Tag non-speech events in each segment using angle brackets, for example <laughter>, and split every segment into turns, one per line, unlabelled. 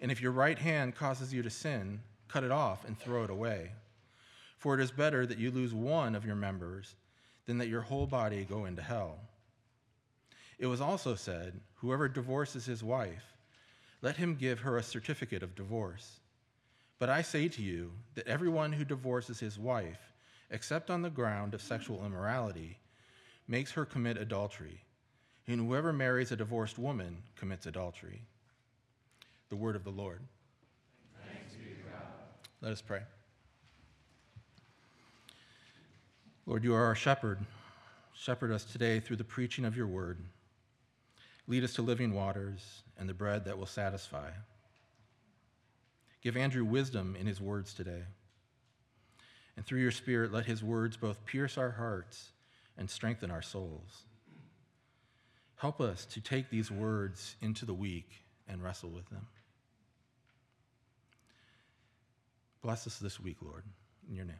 And if your right hand causes you to sin, cut it off and throw it away. For it is better that you lose one of your members than that your whole body go into hell. It was also said, Whoever divorces his wife, let him give her a certificate of divorce. But I say to you that everyone who divorces his wife, except on the ground of sexual immorality, makes her commit adultery. And whoever marries a divorced woman commits adultery. The word of the Lord. Let us pray. Lord, you are our shepherd. Shepherd us today through the preaching of your word. Lead us to living waters and the bread that will satisfy. Give Andrew wisdom in his words today. And through your Spirit, let his words both pierce our hearts and strengthen our souls. Help us to take these words into the week and wrestle with them. Bless us this week, Lord, in your name.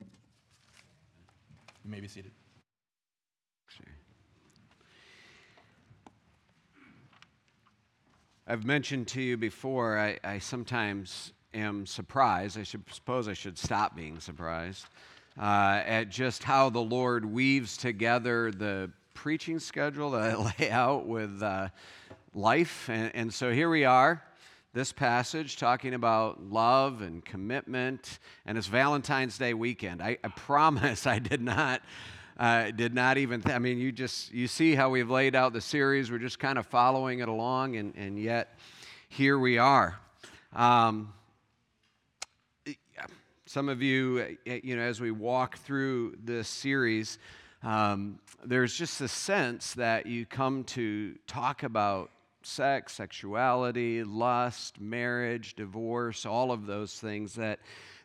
You may be seated.
I've mentioned to you before, I, I sometimes am surprised. I should, suppose I should stop being surprised uh, at just how the Lord weaves together the preaching schedule that I <laughs> lay out with uh, life. And, and so here we are, this passage talking about love and commitment, and it's Valentine's Day weekend. I, I promise I did not. Uh, did not even th- i mean you just you see how we've laid out the series we're just kind of following it along and, and yet here we are um, some of you you know as we walk through this series um, there's just a sense that you come to talk about sex sexuality lust marriage divorce all of those things that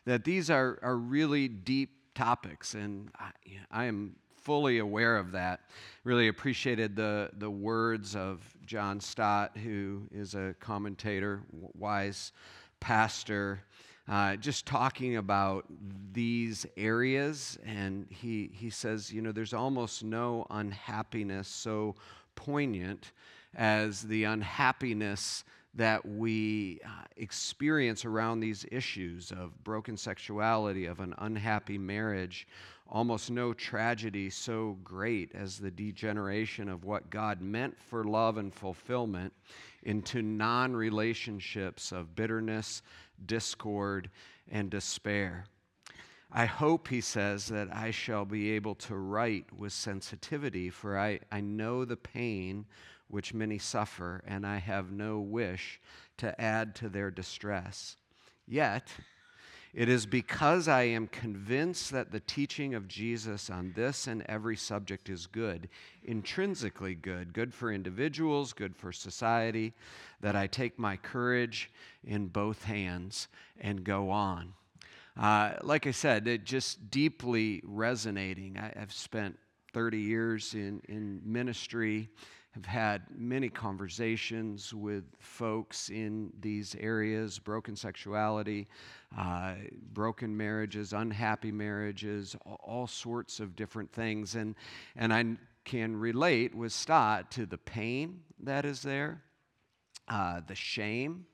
that these are, are really deep topics and I, I am fully aware of that. Really appreciated the, the words of John Stott, who is a commentator, wise pastor, uh, just talking about these areas. And he, he says, you know, there's almost no unhappiness so poignant as the unhappiness that we uh, experience around these issues of broken sexuality, of an unhappy marriage, almost no tragedy so great as the degeneration of what God meant for love and fulfillment into non relationships of bitterness, discord, and despair. I hope, he says, that I shall be able to write with sensitivity, for I, I know the pain which many suffer, and I have no wish to add to their distress. Yet, it is because I am convinced that the teaching of Jesus on this and every subject is good, intrinsically good, good for individuals, good for society, that I take my courage in both hands and go on. Uh, like I said, it just deeply resonating. I, have spent 30 years in, in ministry have had many conversations with folks in these areas broken sexuality, uh, broken marriages, unhappy marriages, all, sorts of different things. And, and I can relate with Stott to the pain that is there, uh, the shame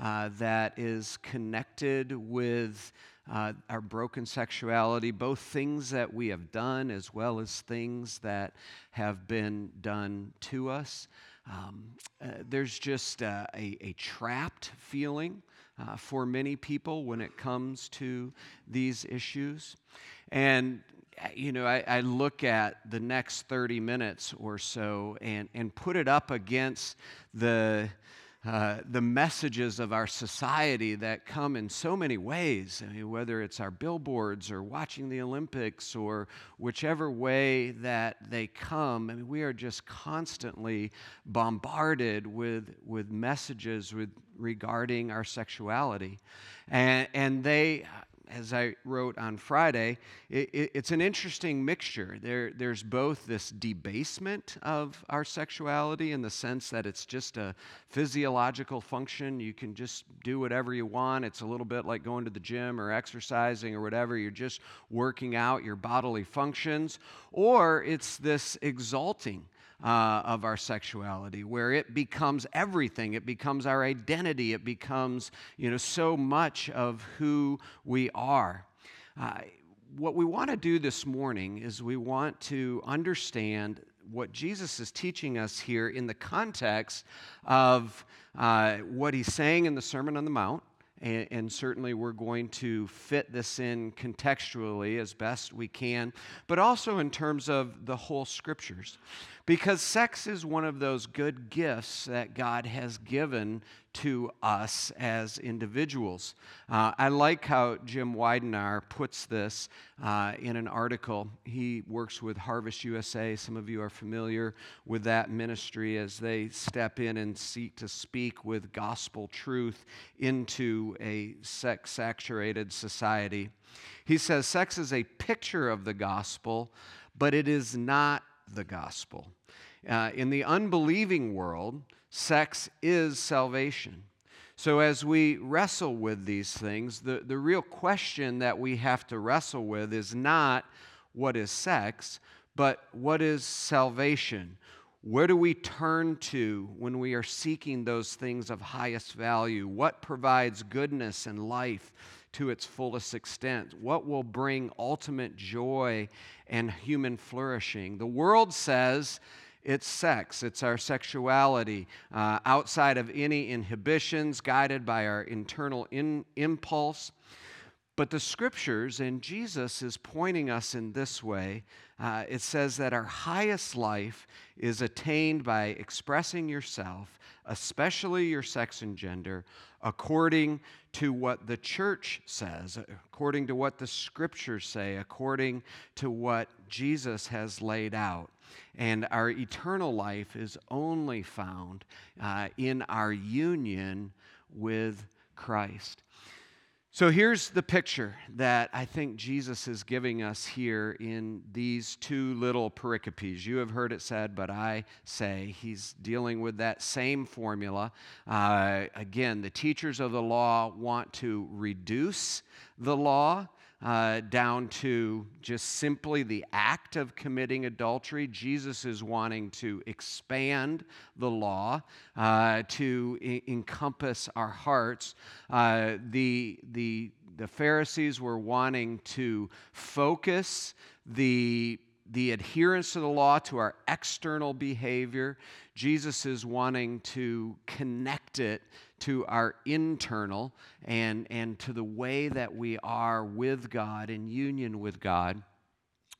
uh, that is connected with uh, our broken sexuality, both things that we have done as well as things that have been done to us. Um, uh, there's just uh, a, a, trapped feeling uh, for many people when it comes to these issues. And uh, you know, I, I, look at the next 30 minutes or so and, and put it up against the uh, the messages of our society that come in so many ways. I mean, whether it's our billboards or watching the Olympics or whichever way that they come, I mean, we are just constantly bombarded with, with messages, with regarding our sexuality. And, and they, as I wrote on Friday, it, it, it's an interesting mixture. There, there's both this debasement of our sexuality in the sense that it's just a physiological function. You can just do whatever you want. It's a little bit like going to the gym or exercising or whatever. You're just working out your bodily functions. Or it's this exalting uh, of our sexuality, where it becomes everything. It becomes our identity. It becomes, you know, so much of who we are. Uh, what we want to do this morning is we want to understand what Jesus is teaching us here in the context of uh, what he's saying in the Sermon on the Mount. And, and, certainly we're going to fit this in contextually as best we can, but also in terms of the whole scriptures. Because sex is one of those good gifts that God has given to us as individuals. Uh, I like how Jim Weidenar puts this uh, in an article. He works with Harvest USA. Some of you are familiar with that ministry as they step in and seek to speak with gospel truth into a sex saturated society. He says sex is a picture of the gospel, but it is not the gospel. Uh, in the unbelieving world, sex is salvation. So, as we wrestle with these things, the, the real question that we have to wrestle with is not what is sex, but what is salvation? Where do we turn to when we are seeking those things of highest value? What provides goodness and life to its fullest extent? What will bring ultimate joy and human flourishing? The world says it's sex, it's our sexuality, uh, outside of any inhibitions, guided by our internal in, impulse. But the scriptures, and Jesus is pointing us in this way, uh, it says that our highest life is attained by expressing yourself, especially your sex and gender, according to what the church says, according to what the scriptures say, according to what Jesus has laid out. And our eternal life is only found uh, in our union with Christ. So here's the picture that I think Jesus is giving us here in these two little pericopes. You have heard it said, but I say he's dealing with that same formula. Uh, again, the teachers of the law want to reduce the law uh, down to just simply the act of committing adultery. Jesus is wanting to expand the law uh, to I- encompass our hearts. Uh, the, the, the Pharisees were wanting to focus the the adherence to the law to our external behavior. Jesus is wanting to connect it to our internal and, and to the way that we are with God in union with God.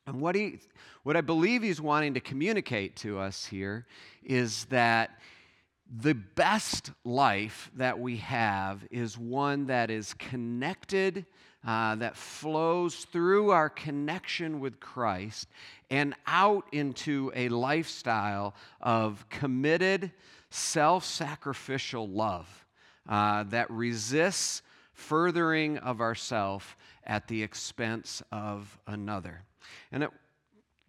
And what, he, what I believe he's wanting to communicate to us here is that the best life that we have is one that is connected, uh, that flows through our connection with Christ and out into a lifestyle of committed, self sacrificial love uh, that resists furthering of ourself at the expense of another. And it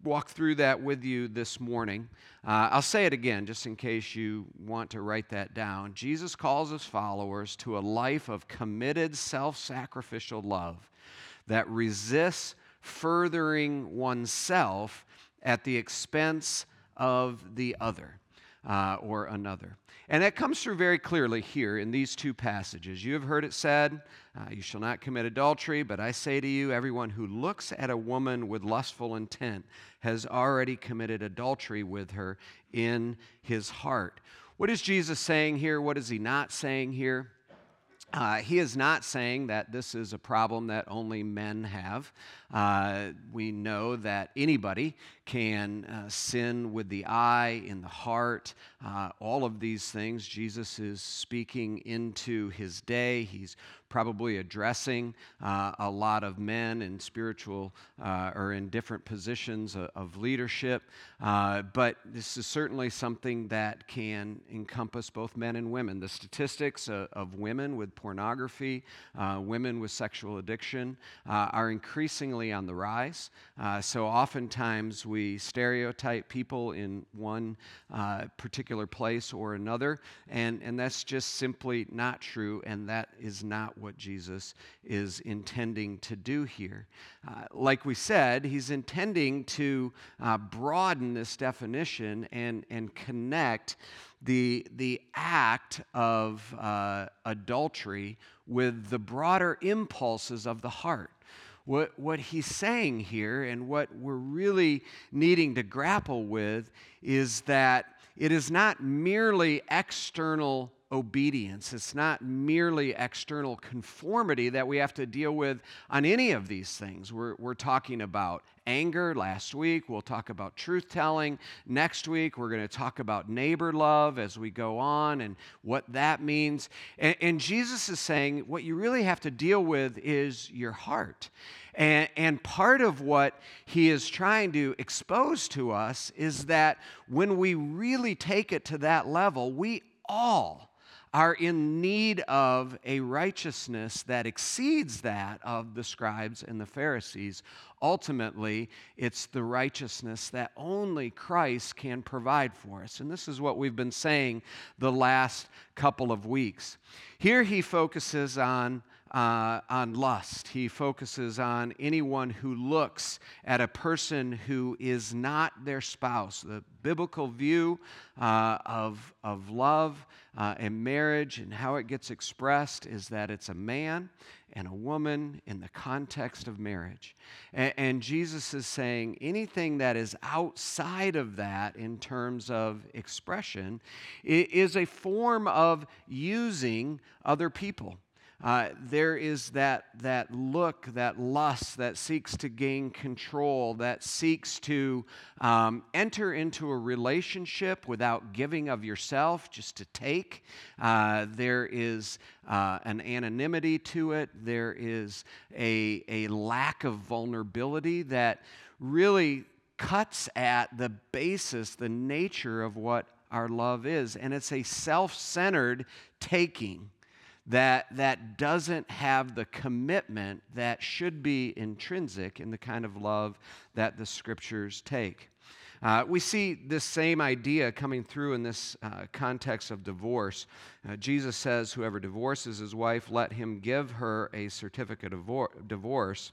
walk through that with you this morning. Uh, I'll say it again just in case you want to write that down. Jesus calls his followers to a life of committed, self sacrificial love that resists furthering oneself at the expense of the other uh, or another. And that comes through very clearly here in these two passages. You have heard it said, uh, You shall not commit adultery, but I say to you, everyone who looks at a woman with lustful intent has already committed adultery with her in his heart. What is Jesus saying here? What is he not saying here? Uh, he is not saying that this is a problem that only men have. Uh, we know that anybody can uh, sin with the eye, in the heart, uh, all of these things. Jesus is speaking into his day. He's probably addressing uh, a lot of men in spiritual uh, or in different positions of, of leadership. Uh, but this is certainly something that can encompass both men and women. The statistics of, women with pornography, women with sexual addiction are increasingly on the rise. Uh, so oftentimes we stereotype people in one particular place or another, and, and that's just simply not true, and that is not what Jesus is intending to do here. Uh, like we said, he's intending to uh, broaden this definition and, and connect the, the act of uh, adultery with the broader impulses of the heart. What, what he's saying here and what we're really needing to grapple with is that it is not merely external obedience. It's not merely external conformity that we have to deal with on any of these things. We're, we're talking about anger last week. We'll talk about truth telling. Next week, we're going to talk about neighbor love as we go on and what that means. And, and Jesus is saying what you really have to deal with is your heart. And, and, part of what he is trying to expose to us is that when we really take it to that level, we all are in need of a righteousness that exceeds that of the scribes and the Pharisees. Ultimately, it's the righteousness that only Christ can provide for us. And this is what we've been saying the last couple of weeks. Here he focuses on uh, on lust. He focuses on anyone who looks at a person who is not their spouse. The biblical view uh, of, of love uh, and marriage and how it gets expressed is that it's a man and a woman in the context of marriage. And, and, Jesus is saying anything that is outside of that in terms of expression is a form of using other people. Uh, there is that, that look, that lust that seeks to gain control, that seeks to um, enter into a relationship without giving of yourself, just to take. Uh, there is uh, an anonymity to it, there is a, a lack of vulnerability that really cuts at the basis, the nature of what our love is. And it's a self centered taking that, that doesn't have the commitment that should be intrinsic in the kind of love that the scriptures take. Uh, we see this same idea coming through in this uh, context of divorce. Uh, Jesus says, Whoever divorces his wife, let him give her a certificate of divorce.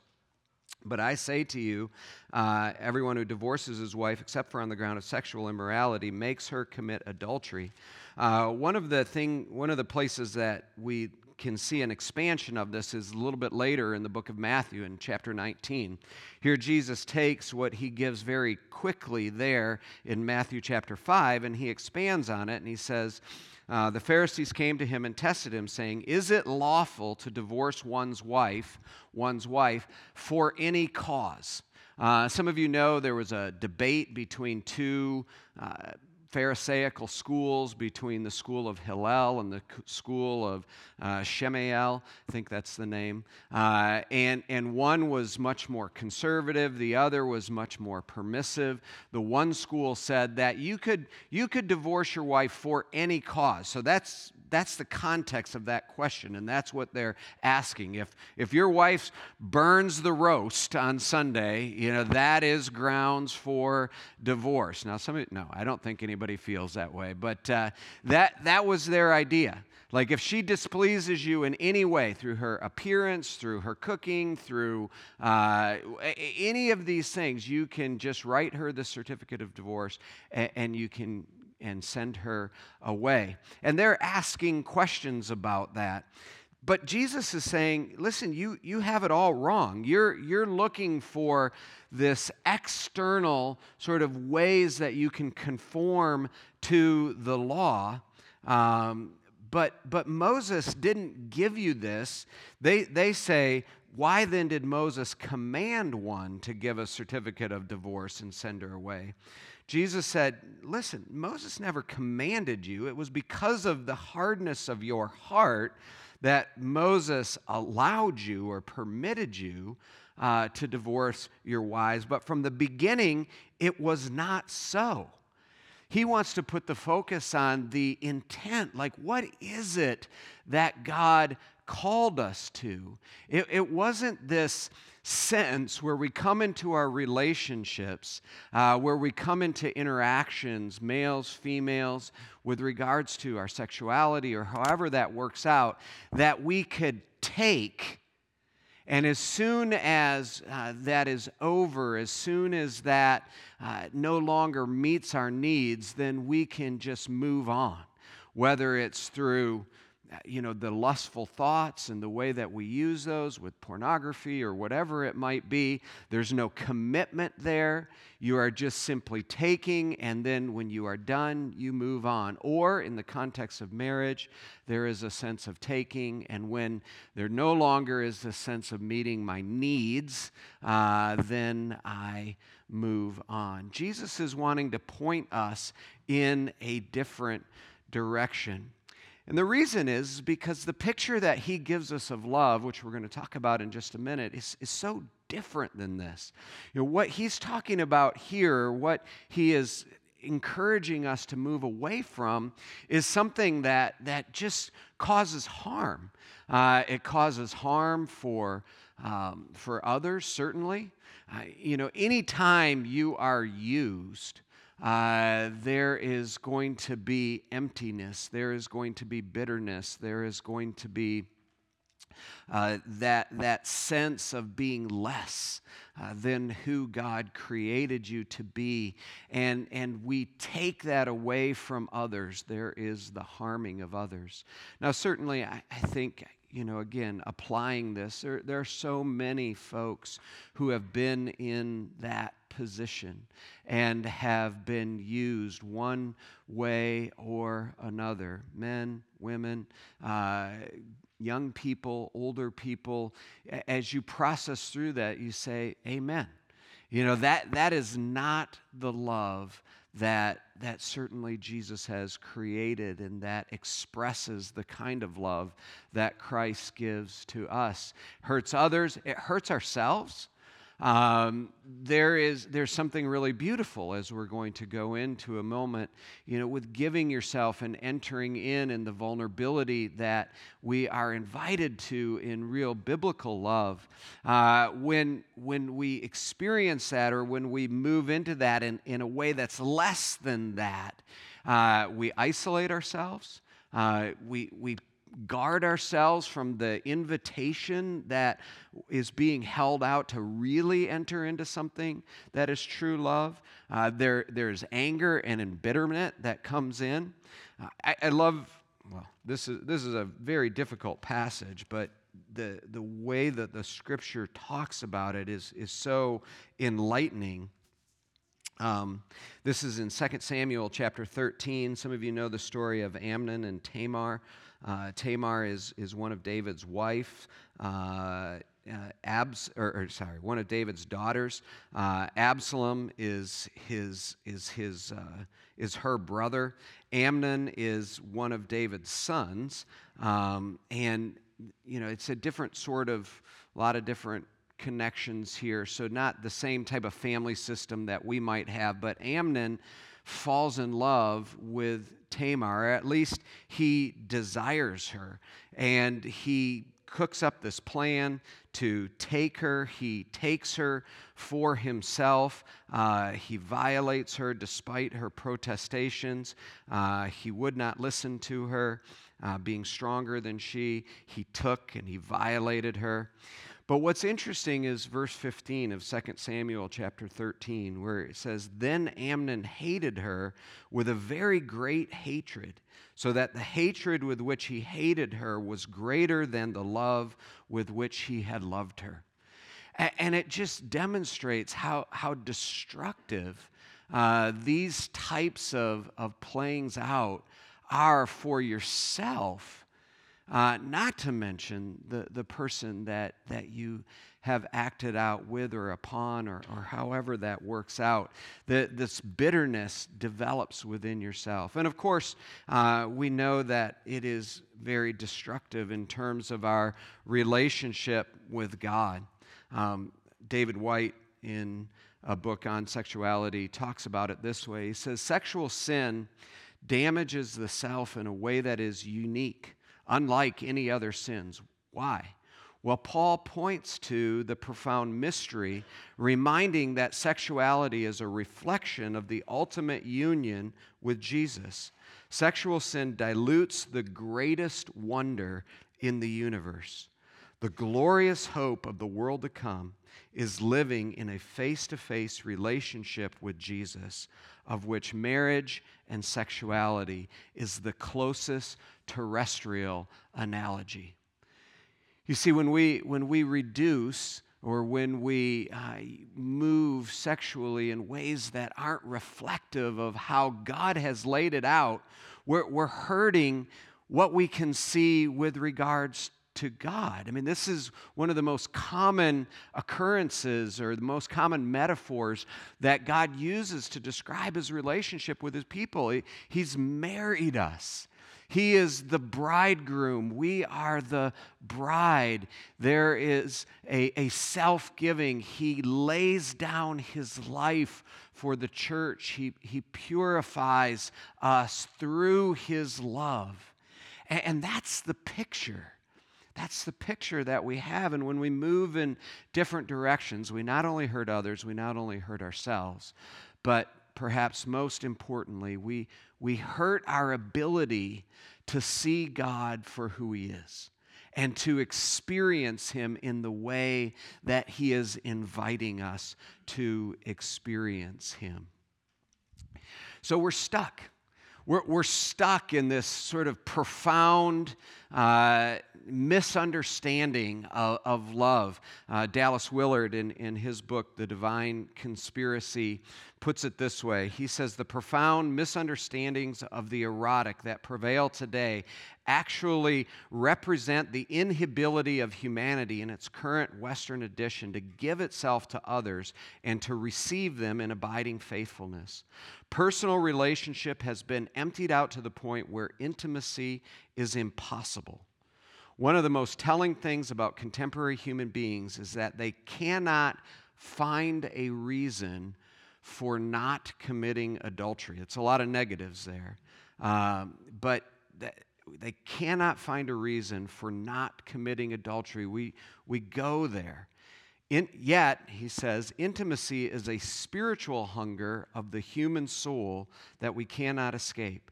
But I say to you, uh, everyone who divorces his wife, except for on the ground of sexual immorality, makes her commit adultery. Uh, one of the thing, one of the places that we can see an expansion of this is a little bit later in the book of Matthew in chapter 19. Here, Jesus takes what he gives very quickly there in Matthew chapter 5 and he expands on it and he says, uh, The Pharisees came to him and tested him, saying, Is it lawful to divorce one's wife, one's wife, for any cause? Uh, some of you know there was a debate between two. Uh, Pharisaical schools between the school of Hillel and the school of uh, Shemael, I think that's the name. Uh, and, and one was much more conservative, the other was much more permissive. The one school said that you could, you could divorce your wife for any cause. So that's that's the context of that question, and that's what they're asking. If, if your wife burns the roast on Sunday, you know, that is grounds for divorce. Now, some no, I don't think anybody feels that way, but uh, that, that was their idea. Like, if she displeases you in any way through her appearance, through her cooking, through uh, any of these things, you can just write her the certificate of divorce and, and you can and send her away. And they're asking questions about that. But Jesus is saying, listen, you, you have it all wrong. You're, you're looking for this external sort of ways that you can conform to the law. Um, but, but Moses didn't give you this. They, they say why then did Moses command one to give a certificate of divorce and send her away? Jesus said, Listen, Moses never commanded you. It was because of the hardness of your heart that Moses allowed you or permitted you uh, to divorce your wives. But from the beginning, it was not so. He wants to put the focus on the intent. Like, what is it that God called us to? It, it wasn't this sense where we come into our relationships, uh, where we come into interactions, males, females, with regards to our sexuality or however that works out, that we could take. And as soon as uh, that is over, as soon as that uh, no longer meets our needs, then we can just move on. Whether it's through you know, the lustful thoughts and the way that we use those with pornography or whatever it might be. There's no commitment there. You are just simply taking, and then when you are done, you move on. Or in the context of marriage, there is a sense of taking, and when there no longer is a sense of meeting my needs, uh, then I move on. Jesus is wanting to point us in a different direction. And the reason is because the picture that he gives us of love, which we're going to talk about in just a minute, is, is so different than this. You know, what he's talking about here, what he is encouraging us to move away from, is something that, that just causes harm. Uh, it causes harm for, um, for others, certainly. Uh, you know, anytime you are used, uh, there is going to be emptiness, there is going to be bitterness, there is going to be uh, that, that sense of being less uh, than who God created you to be. And, and we take that away from others. There is the harming of others. Now, certainly, I, I think you know, again, applying this, there, there, are so many folks who have been in that position and have been used one way or another men, women, uh, young people, older people. As you process through that, you say, Amen. You know, that, that is not the love that, that certainly Jesus has created and that expresses the kind of love that Christ gives to us. Hurts others, it hurts ourselves. Um, there is there's something really beautiful as we're going to go into a moment, you know, with giving yourself and entering in in the vulnerability that we are invited to in real biblical love. Uh, when when we experience that, or when we move into that in, in a way that's less than that, uh, we isolate ourselves. Uh, we we guard ourselves from the invitation that is being held out to really enter into something that is true love. Uh, there, there's anger and embitterment that comes in. Uh, I, I love, well, this is, this is a very difficult passage, but the, the way that the scripture talks about it is, is so enlightening. Um, this is in 2 Samuel chapter 13. Some of you know the story of Amnon and Tamar. Uh, Tamar is, is one of David's wife. Uh, uh, Abs, or, or, sorry, one of David's daughters. Uh, Absalom is his is his uh, is her brother. Amnon is one of David's sons, um, and you know it's a different sort of a lot of different connections here. So not the same type of family system that we might have, but Amnon falls in love with Tamar, or at least he desires her. And he cooks up this plan to take her. He takes her for himself. Uh, he violates her despite her protestations. Uh, he would not listen to her, uh, being stronger than she. He took and he violated her. But what's interesting is verse 15 of 2 Samuel chapter 13, where it says, Then Amnon hated her with a very great hatred, so that the hatred with which he hated her was greater than the love with which he had loved her. And it just demonstrates how, how destructive uh, these types of, of playings out are for yourself uh, not to mention the, the person that, that you have acted out with or upon, or, or however that works out. The, this bitterness develops within yourself. And of course, uh, we know that it is very destructive in terms of our relationship with God. Um, David White, in a book on sexuality, talks about it this way He says, Sexual sin damages the self in a way that is unique, unlike any other sins. Why? Well, Paul points to the profound mystery, reminding that sexuality is a reflection of the ultimate union with Jesus. Sexual sin dilutes the greatest wonder in the universe. The glorious hope of the world to come is living in a face to face relationship with Jesus, of which marriage and sexuality is the closest terrestrial analogy. You see, when we, when we reduce or when we uh, move sexually in ways that aren't reflective of how God has laid it out, we're, we're hurting what we can see with regards to God. I mean, this is one of the most common occurrences or the most common metaphors that God uses to describe his relationship with his people. He, he's married us. He is the bridegroom. We are the bride. There is a, a self giving. He lays down his life for the church, he, he purifies us through his love. And, and that's the picture. That's the picture that we have. And when we move in different directions, we not only hurt others, we not only hurt ourselves, but perhaps most importantly, we, we hurt our ability to see God for who He is and to experience Him in the way that He is inviting us to experience Him. So we're stuck. We're, we're stuck in this sort of profound uh, misunderstanding of, of love. Uh, Dallas Willard, in, in his book, The Divine Conspiracy, puts it this way He says, The profound misunderstandings of the erotic that prevail today actually represent the inability of humanity in its current Western edition to give itself to others and to receive them in abiding faithfulness. Personal relationship has been emptied out to the point where intimacy is impossible. One of the most telling things about contemporary human beings is that they cannot find a reason for not committing adultery. It's a lot of negatives there. Um, but they cannot find a reason for not committing adultery. We, we go there. In, yet, he says, intimacy is a spiritual hunger of the human soul that we cannot escape.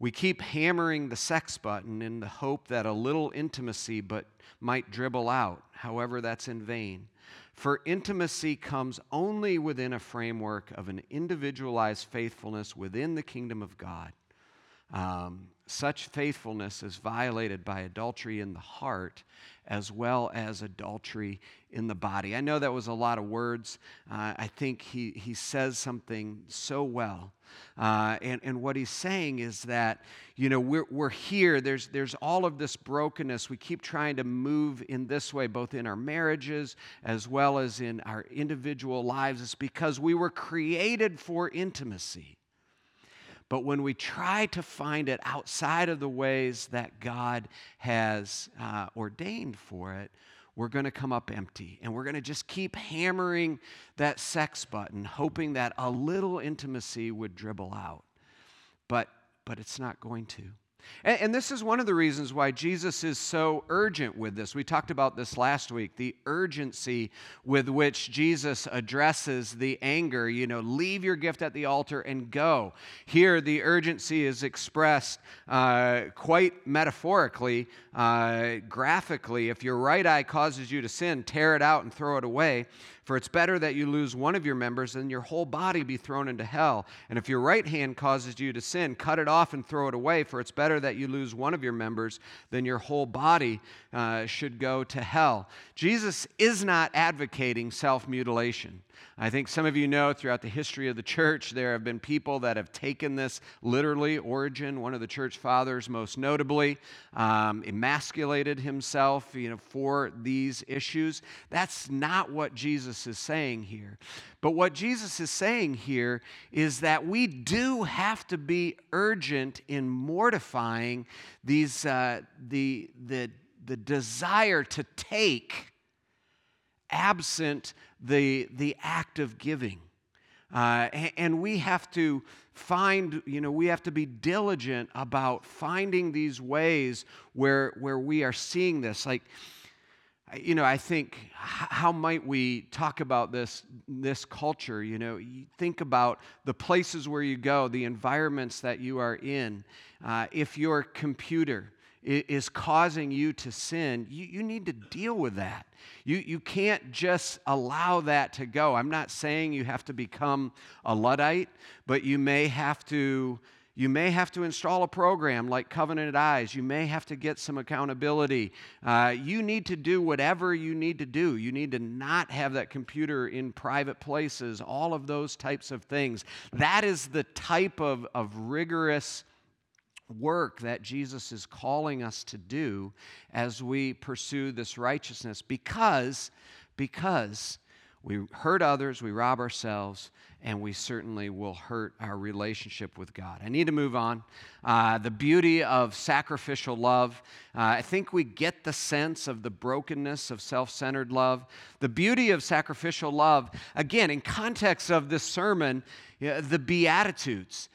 We keep hammering the sex button in the hope that a little intimacy but might dribble out. However, that's in vain. For intimacy comes only within a framework of an individualized faithfulness within the kingdom of God. Um, such faithfulness is violated by adultery in the heart as well as adultery in the body. I know that was a lot of words. Uh, I think he, he says something so well. Uh, and, and what he's saying is that, you know, we're, we're here. There's, there's all of this brokenness. We keep trying to move in this way, both in our marriages as well as in our individual lives. It's because we were created for intimacy. But when we try to find it outside of the ways that God has uh, ordained for it, we're going to come up empty. And we're going to just keep hammering that sex button, hoping that a little intimacy would dribble out. But, but it's not going to. And, and, this is one of the reasons why Jesus is so urgent with this. We talked about this last week the urgency with which Jesus addresses the anger. You know, leave your gift at the altar and go. Here, the urgency is expressed uh, quite metaphorically, uh, graphically. If your right eye causes you to sin, tear it out and throw it away. For it's better that you lose one of your members than your whole body be thrown into hell. And if your right hand causes you to sin, cut it off and throw it away. For it's better that you lose one of your members than your whole body uh, should go to hell. Jesus is not advocating self mutilation. I think some of you know throughout the history of the church, there have been people that have taken this literally. Origen, one of the church fathers, most notably, um, emasculated himself you know, for these issues. That's not what Jesus is saying here. But what Jesus is saying here is that we do have to be urgent in mortifying these, uh, the, the, the desire to take absent the, the act of giving. Uh, and we have to find, you know, we have to be diligent about finding these ways where, where we are seeing this. Like, you know, I think how might we talk about this this culture? You know, you think about the places where you go, the environments that you are in. Uh, if your computer is causing you to sin, you, you need to deal with that. You, you can't just allow that to go. I'm not saying you have to become a Luddite, but you may have to. You may have to install a program like Covenant Eyes. You may have to get some accountability. Uh, you need to do whatever you need to do. You need to not have that computer in private places, all of those types of things. That is the type of, of rigorous work that Jesus is calling us to do as we pursue this righteousness because because we hurt others, we rob ourselves, and we certainly will hurt our relationship with God. I need to move on. Uh, the beauty of sacrificial love. Uh, I think we get the sense of the brokenness of self centered love. The beauty of sacrificial love, again, in context of this sermon, the Beatitudes.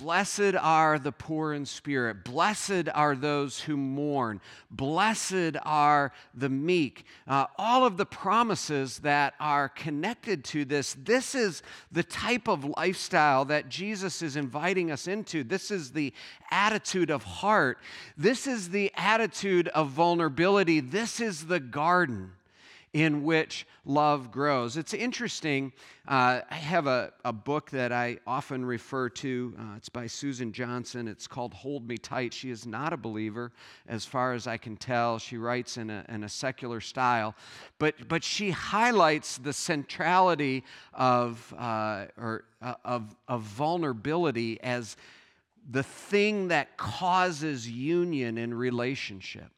Blessed are the poor in spirit. Blessed are those who mourn. Blessed are the meek. Uh, all of the promises that are connected to this, this is the type of lifestyle that Jesus is inviting us into. This is the attitude of heart. This is the attitude of vulnerability. This is the garden in which love grows. It's interesting. Uh, I have a, a book that I often refer to. Uh, it's by Susan Johnson. It's called Hold Me Tight. She is not a believer, as far as I can tell. She writes in a, in a secular style, but, but she highlights the centrality of, uh, or, uh, of, of vulnerability as the thing that causes union in relationship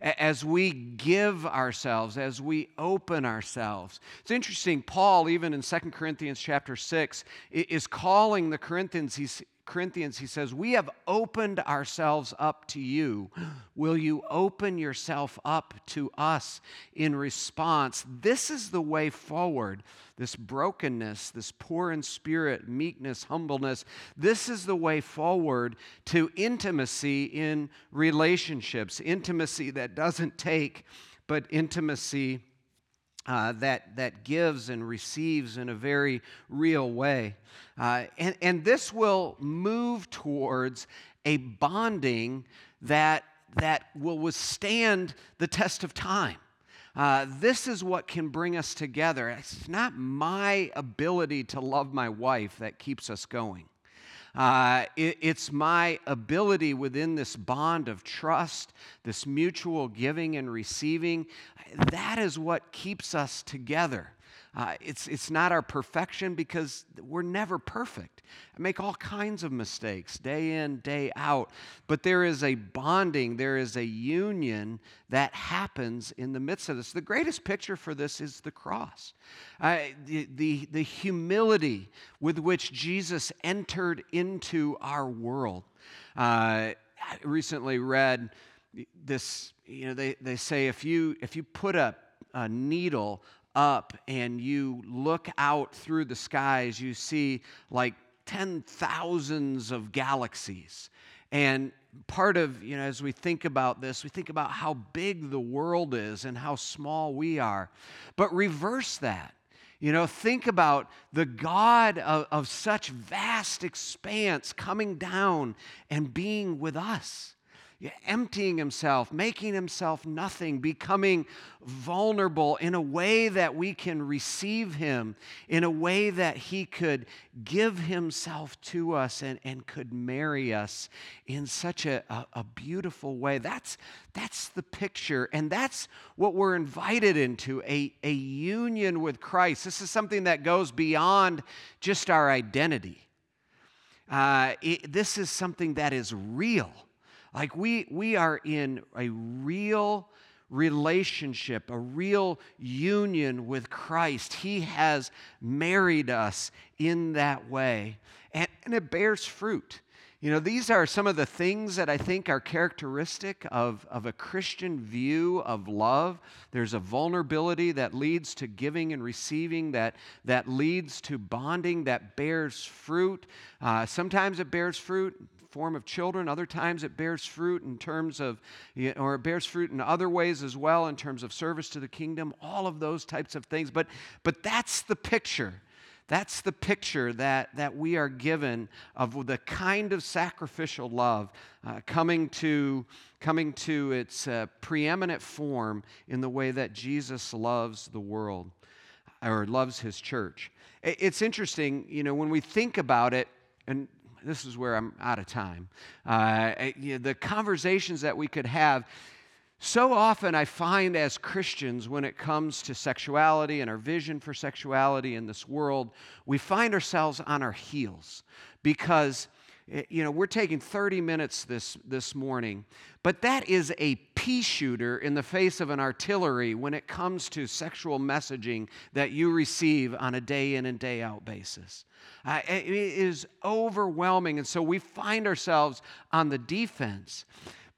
as we give ourselves, as we open ourselves. It's interesting, Paul, even in 2 Corinthians chapter 6, is calling the Corinthians, he's, Corinthians, he says, We have opened ourselves up to you. Will you open yourself up to us in response? This is the way forward. This brokenness, this poor in spirit, meekness, humbleness, this is the way forward to intimacy in relationships. Intimacy that doesn't take, but intimacy uh, that, that gives and receives in a very real way. Uh, and, and this will move towards a bonding that, that will withstand the test of time. Uh, this is what can bring us together. It's not my ability to love my wife that keeps us going. Uh, it, it's my ability within this bond of trust, this mutual giving and receiving. That is what keeps us together. Uh, it's, it's not our perfection because we're never perfect. I make all kinds of mistakes day in, day out. But there is a bonding, there is a union that happens in the midst of this. The greatest picture for this is the cross. Uh, the, the, the humility with which Jesus entered into our world. Uh, I recently read this, you know, they, they say if you, if you put a, a needle up and you look out through the skies, you see like ten thousands of galaxies. And part of, you know, as we think about this, we think about how big the world is and how small we are. But reverse that. You know, think about the God of, of such vast expanse coming down and being with us. Emptying himself, making himself nothing, becoming vulnerable in a way that we can receive him, in a way that he could give himself to us and, and could marry us in such a, a, a beautiful way. That's, that's the picture, and that's what we're invited into a, a union with Christ. This is something that goes beyond just our identity. Uh, it, this is something that is real. Like we, we are in a real relationship, a real union with Christ. He has married us in that way, and, and it bears fruit. You know, these are some of the things that I think are characteristic of, of a Christian view of love. There's a vulnerability that leads to giving and receiving, that, that leads to bonding, that bears fruit. Uh, sometimes it bears fruit form of children. Other times it bears fruit in terms of, or it bears fruit in other ways as well in terms of service to the kingdom, all of those types of things. But, but that's the picture. That's the picture that, that we are given of the kind of sacrificial love uh, coming, to, coming to its uh, preeminent form in the way that Jesus loves the world or loves his church. It's interesting, you know, when we think about it, and this is where I'm out of time. Uh, the conversations that we could have. So often, I find as Christians, when it comes to sexuality and our vision for sexuality in this world, we find ourselves on our heels because you know we're taking 30 minutes this this morning but that is a pea shooter in the face of an artillery when it comes to sexual messaging that you receive on a day in and day out basis uh, it is overwhelming. And so we find ourselves on the defense.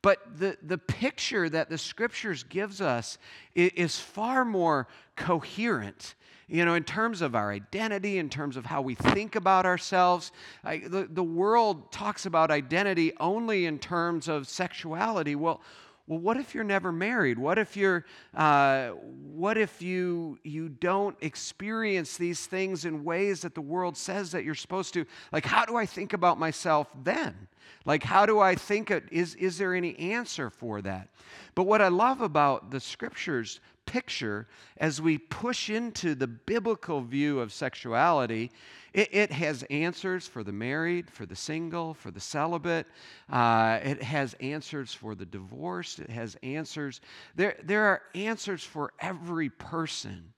But the, the picture that the scriptures gives us is far more coherent you know, in terms of our identity, in terms of how we think about ourselves. I, the, the world talks about identity only in terms of sexuality. Well, well, what if you're never married? What if you're, uh, what if you you don't experience these things in ways that the world says that you're supposed to? Like, how do I think about myself then? Like, how do I think? It, is is there any answer for that? But what I love about the scriptures picture as we push into the biblical view of sexuality it, it, has answers for the married, for the single, for the celibate. Uh, it has answers for the divorced. It has answers. There, there are answers for every person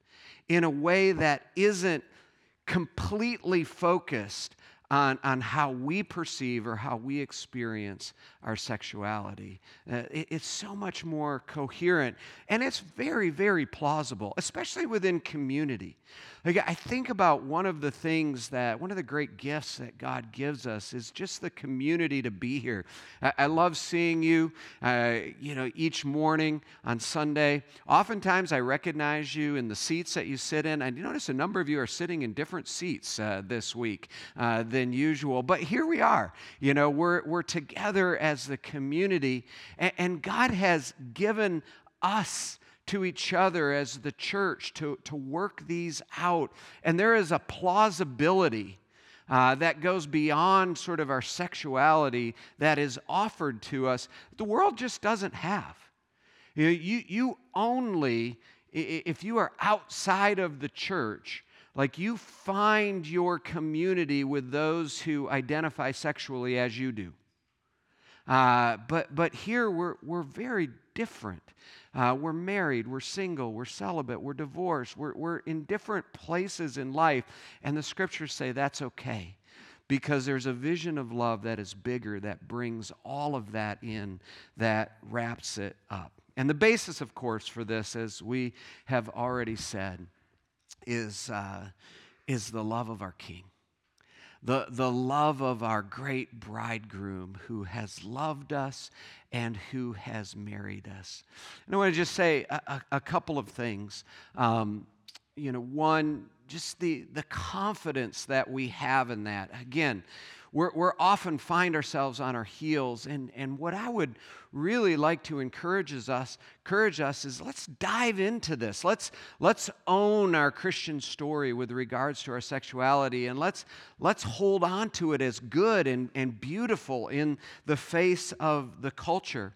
in a way that isn't completely focused on, on how we perceive or how we experience our sexuality. Uh, it, it's so much more coherent and it's very, very plausible, especially within community. Like, I think about one of the things that, one of the great gifts that God gives us is just the community to be here. I, I love seeing you, uh, you know, each morning on Sunday. Oftentimes I recognize you in the seats that you sit in. I notice a number of you are sitting in different seats uh, this week uh, than usual. But here we are. You know, we're, we're together as the community, and, and God has given us to each other as the church to, to work these out. And there is a plausibility uh, that goes beyond sort of our sexuality that is offered to us, the world just doesn't have. You, you, you only, if you are outside of the church, like you find your community with those who identify sexually as you do. Uh, but, but here we're, we're very different. Uh, we're married, we're single, we're celibate, we're divorced, we're, we're in different places in life. And the scriptures say that's okay because there's a vision of love that is bigger, that brings all of that in, that wraps it up. And the basis, of course, for this, as we have already said, is, uh, is the love of our King the, the love of our great bridegroom who has loved us and who has married us. And I want to just say a, a, a couple of things. Um, you know, one, just the, the confidence that we have in that. Again, we're, we're often find ourselves on our heels. And, and what I would really like to encourage us, encourage us is let's dive into this. Let's, let's own our Christian story with regards to our sexuality and let's, let's hold on to it as good and, and beautiful in the face of the culture.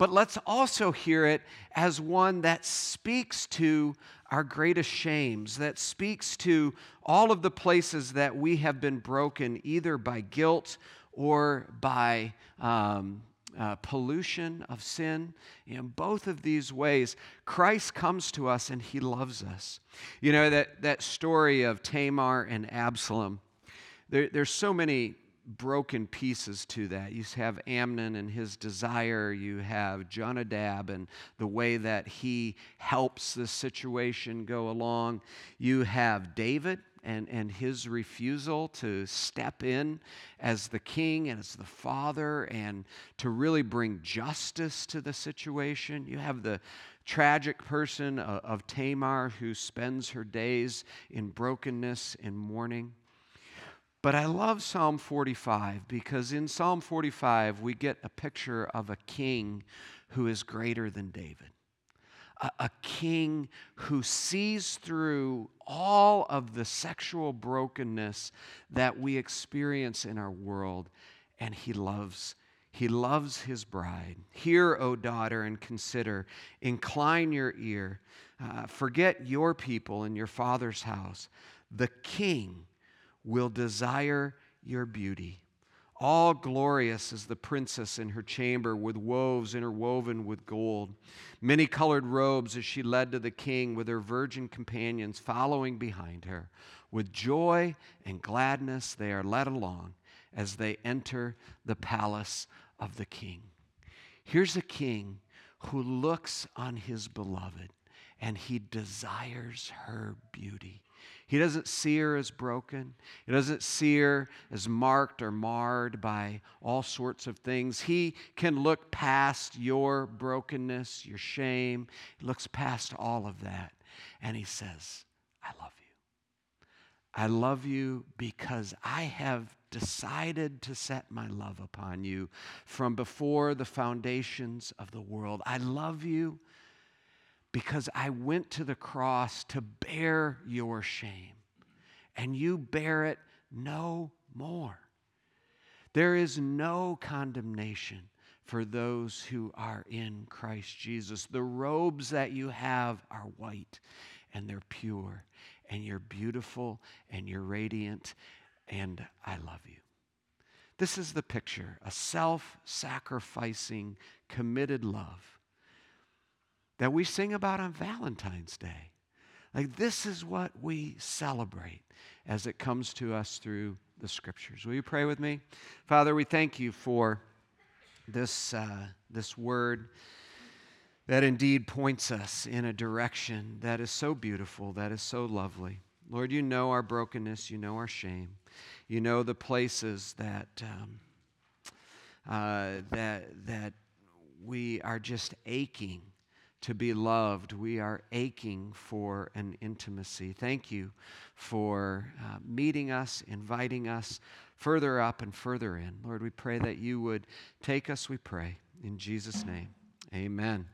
But let's also hear it as one that speaks to our greatest shames, that speaks to all of the places that we have been broken either by guilt or by um, uh, pollution of sin. In both of these ways, Christ comes to us and he loves us. You know, that, that story of Tamar and Absalom, there, there's so many broken pieces to that. You have Amnon and his desire, you have Jonadab and the way that he helps the situation go along. You have David and, and his refusal to step in as the king and as the father and to really bring justice to the situation. You have the tragic person of, of Tamar who spends her days in brokenness and mourning. But I love Psalm 45 because in Psalm 45 we get a picture of a king who is greater than David. A, a, king who sees through all of the sexual brokenness that we experience in our world and he loves he loves his bride. Hear, O daughter, and consider. Incline your ear. Uh, forget your people and your father's house. The king will desire your beauty. All glorious is the princess in her chamber, with woves interwoven with gold. Many colored robes as she led to the king, with her virgin companions following behind her. With joy and gladness, they are led along as they enter the palace of the king. Here's a king who looks on his beloved and he desires her beauty. He doesn't see her as broken. He doesn't see her as marked or marred by all sorts of things. He can look past your brokenness, your shame. He looks past all of that. And he says, I love you. I love you because I have decided to set my love upon you from before the foundations of the world. I love you because I went to the cross to bear your shame, and you bear it no more. There is no condemnation for those who are in Christ Jesus. The robes that you have are white and they're pure, and you're beautiful and you're radiant, and I love you. This is the picture a self sacrificing, committed love that we sing about on Valentine's Day. Like, this is what we celebrate as it comes to us through the scriptures. Will you pray with me? Father, we thank you for this, uh, this word that indeed points us in a direction that is so beautiful, that is so lovely. Lord, you know our brokenness, you know our shame, you know the places that, um, uh, that, that we are just aching to be loved. We are aching for an intimacy. Thank you for uh, meeting us, inviting us further up and further in. Lord, we pray that you would take us, we pray. In Jesus' name, amen.